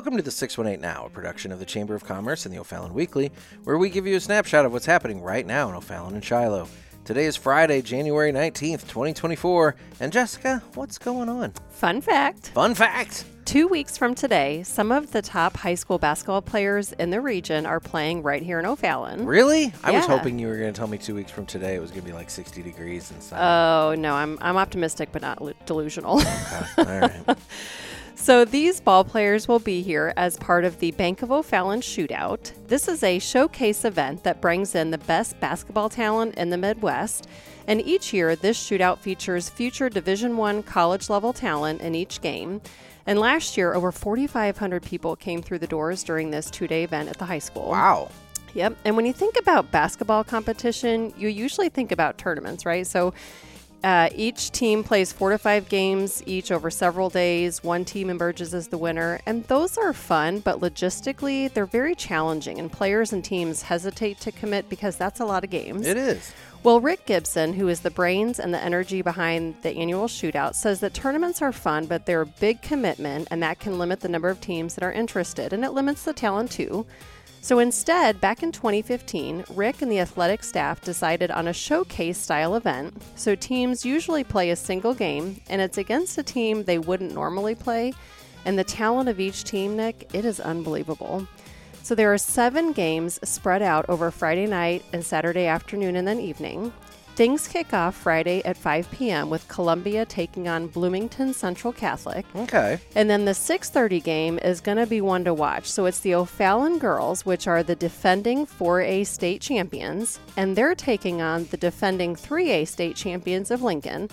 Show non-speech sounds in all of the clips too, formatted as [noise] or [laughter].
Welcome to the 618 Now, a production of the Chamber of Commerce and the O'Fallon Weekly, where we give you a snapshot of what's happening right now in O'Fallon and Shiloh. Today is Friday, January 19th, 2024. And Jessica, what's going on? Fun fact Fun fact! two weeks from today, some of the top high school basketball players in the region are playing right here in O'Fallon. Really? I was hoping you were going to tell me two weeks from today it was going to be like 60 degrees and stuff. Oh, no, I'm, I'm optimistic but not lu- delusional. All right. [laughs] so, these ball players will be here as part of the Bank of O'Fallon Shootout. This is a showcase event that brings in the best basketball talent in the Midwest. And each year, this shootout features future Division One college level talent in each game. And last year, over 4,500 people came through the doors during this two day event at the high school. Wow. Yep. And when you think about basketball competition, you usually think about tournaments, right? So uh, each team plays four to five games each over several days. One team emerges as the winner. And those are fun, but logistically, they're very challenging. And players and teams hesitate to commit because that's a lot of games. It is. Well, Rick Gibson, who is the brains and the energy behind the annual shootout, says that tournaments are fun, but they're a big commitment, and that can limit the number of teams that are interested, and it limits the talent too. So instead, back in 2015, Rick and the athletic staff decided on a showcase style event. So teams usually play a single game, and it's against a team they wouldn't normally play. And the talent of each team, Nick, it is unbelievable. So there are seven games spread out over Friday night and Saturday afternoon and then evening. Things kick off Friday at 5 p.m. with Columbia taking on Bloomington Central Catholic. Okay. And then the 6:30 game is going to be one to watch. So it's the O'Fallon girls, which are the defending 4A state champions, and they're taking on the defending 3A state champions of Lincoln.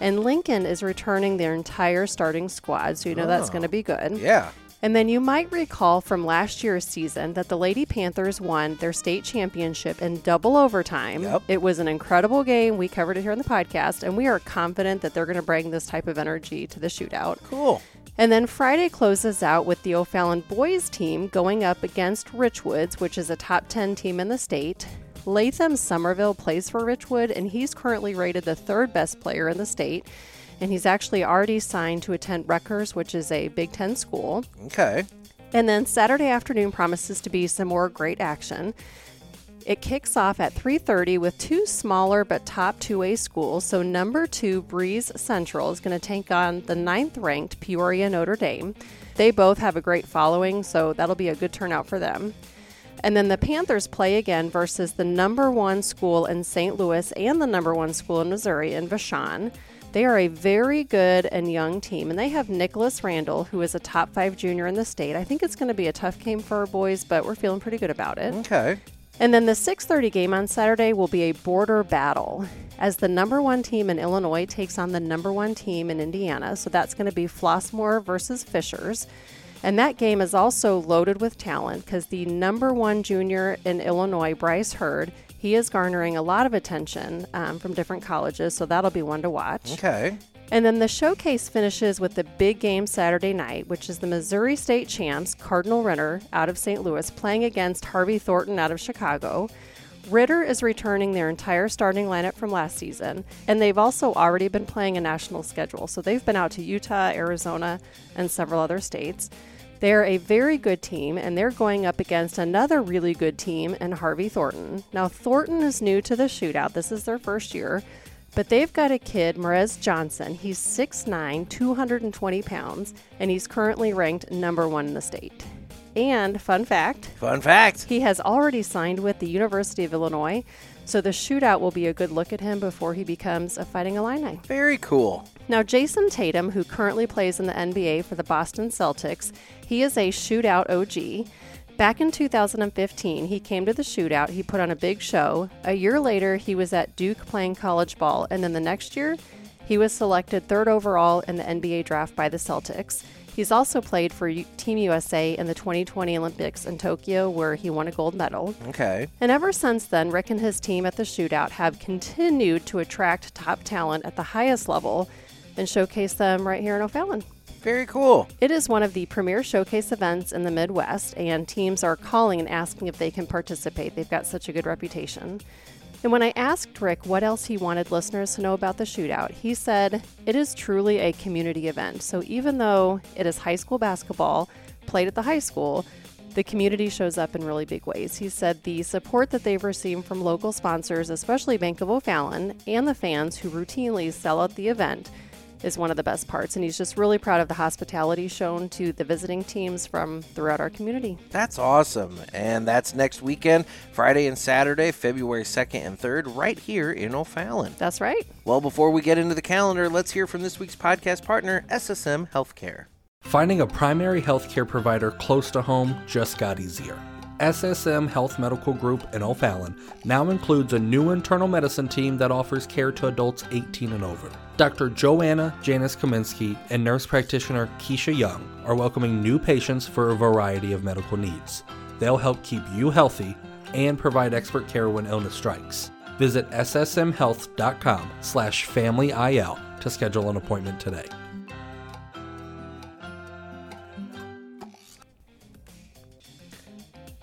And Lincoln is returning their entire starting squad, so you know that's Oh. going to be good. Yeah. And then you might recall from last year's season that the Lady Panthers won their state championship in double overtime. Yep. It was an incredible game. We covered it here on the podcast, and we are confident that they're going to bring this type of energy to the shootout. Cool. And then Friday closes out with the O'Fallon boys team going up against Richwoods, which is a top 10 team in the state. Lathan Sommerville plays for Richwood, and he's currently rated the third best player in the state. And he's actually already signed to attend Rutgers, which is a Big Ten school. Okay. And then Saturday afternoon promises to be some more great action. It kicks off at 3:30 with two smaller but top 2A schools. So number 2 Breese Central is going to take on the ninth ranked Peoria Notre Dame. They both have a great following, so that'll be a good turnout for them. And then the Panthers play again versus the number 1 school in St. Louis and the number 1 school in Missouri in Vashon. They are a very good and young team, and they have Nicholas Randall, who is a top five junior in the state. I think it's going to be a tough game for our boys, but we're feeling pretty good about it. Okay. And then the 6:30 game on Saturday will be a border battle as the number 1 team in Illinois takes on the number 1 team in Indiana. So that's going to be Flossmoor versus Fishers. And that game is also loaded with talent because the number 1 junior in Illinois, Bryce Hurd, he is garnering a lot of attention um, from different colleges, so that'll be one to watch. Okay. And then the showcase finishes with the big game Saturday night, which is the Missouri State champs, Cardinal Ritter out of St. Louis, playing against Harvey Thornton out of Chicago. Ritter is returning their entire starting lineup from last season, and they've also already been playing a national schedule. So they've been out to Utah, Arizona, and several other states. They're a very good team, and they're going up against another really good team in Harvey Thornton. Now, Thornton is new to the shootout. This is their first year. But they've got a kid, Morez Johnson. He's 6'9, 220 pounds, and he's currently ranked number one in the state. And fun fact, Fun fact. he has already signed with the University of Illinois, so the shootout will be a good look at him before he becomes a Fighting Illini. Very cool. Now, Jayson Tatum, who currently plays in the NBA for the Boston Celtics, he is a shootout OG. Back in 2015, he came to the shootout. He put on a big show. A year later, he was at Duke playing college ball. And then the next year, he was selected third overall in the NBA draft by the Celtics. He's also played for Team USA in the 2020 Olympics in Tokyo, where he won a gold medal. Okay. And ever since then, Rick and his team at the shootout have continued to attract top talent at the highest level and showcase them right here in O'Fallon. Very cool. It is one of the premier showcase events in the Midwest, and teams are calling and asking if they can participate. They've got such a good reputation. And when I asked Rick what else he wanted listeners to know about the shootout, he said, It is truly a community event. So even though it is high school basketball, played at the high school, the community shows up in really big ways. He said the support that they've received from local sponsors, especially Bank of O'Fallon, and the fans who routinely sell out the event is one of the best parts. And he's just really proud of the hospitality shown to the visiting teams from throughout our community. That's awesome. And that's next weekend, Friday and Saturday, February 2nd and 3rd, right here in O'Fallon. That's right. Well, before we get into the calendar, let's hear from this week's podcast partner, SSM Healthcare. Finding a primary healthcare provider close to home just got easier. SSM Health Medical Group in O'Fallon now includes a new internal medicine team that offers care to adults 18 and over. Dr. Joanna Janice Kaminsky and nurse practitioner Keisha Young are welcoming new patients for a variety of medical needs. They'll help keep you healthy and provide expert care when illness strikes. Visit ssmhealth.com slash familyil to schedule an appointment today.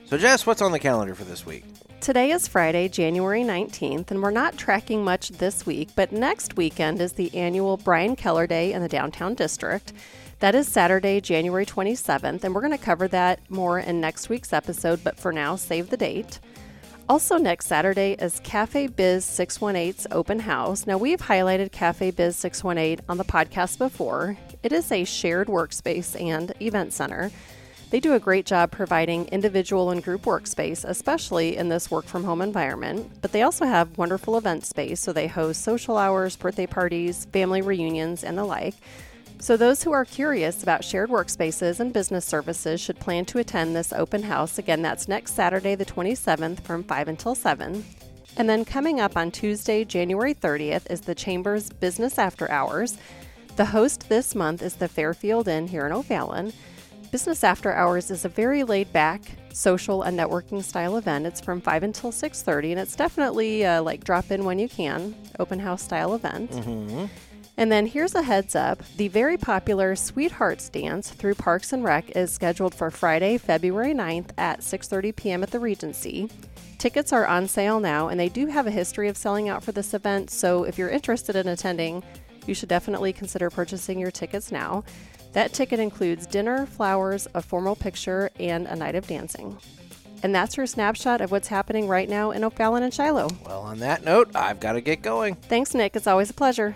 So, Jess, what's on the calendar for this week? Today is Friday, January 19th, and we're not tracking much this week, but next weekend is the annual Brian Keller Day in the Downtown District. That is Saturday, January 27th, and we're going to cover that more in next week's episode, but for now, save the date. Also, next Saturday is Cafe Biz 618's open house. Now, we've highlighted Cafe Biz 618 on the podcast before. It is a shared workspace and event center. They do a great job providing individual and group workspace, especially in this work from home environment. But they also have wonderful event space, so they host social hours, birthday parties, family reunions, and the like. So, those who are curious about shared workspaces and business services should plan to attend this open house. Again, that's next Saturday, the 27th, from 5 until 7. And then coming up on Tuesday, January 30th, is the Chamber's Business After Hours. The host this month is the Fairfield Inn here in O'Fallon. Business After Hours is a very laid back, social and networking style event. It's from 5 until 6:30 and it's definitely uh, like drop in when you can, open house style event. Mm-hmm. And then here's a heads up. The very popular Sweethearts Dance through Parks and Rec is scheduled for Friday, February 9th at 6:30 p.m. at the Regency. Tickets are on sale now and they do have a history of selling out for this event, so if you're interested in attending, you should definitely consider purchasing your tickets now. That ticket includes dinner, flowers, a formal picture, and a night of dancing. And that's your snapshot of what's happening right now in O'Fallon and Shiloh. Well, on that note, I've got to get going. Thanks, Nick. It's always a pleasure.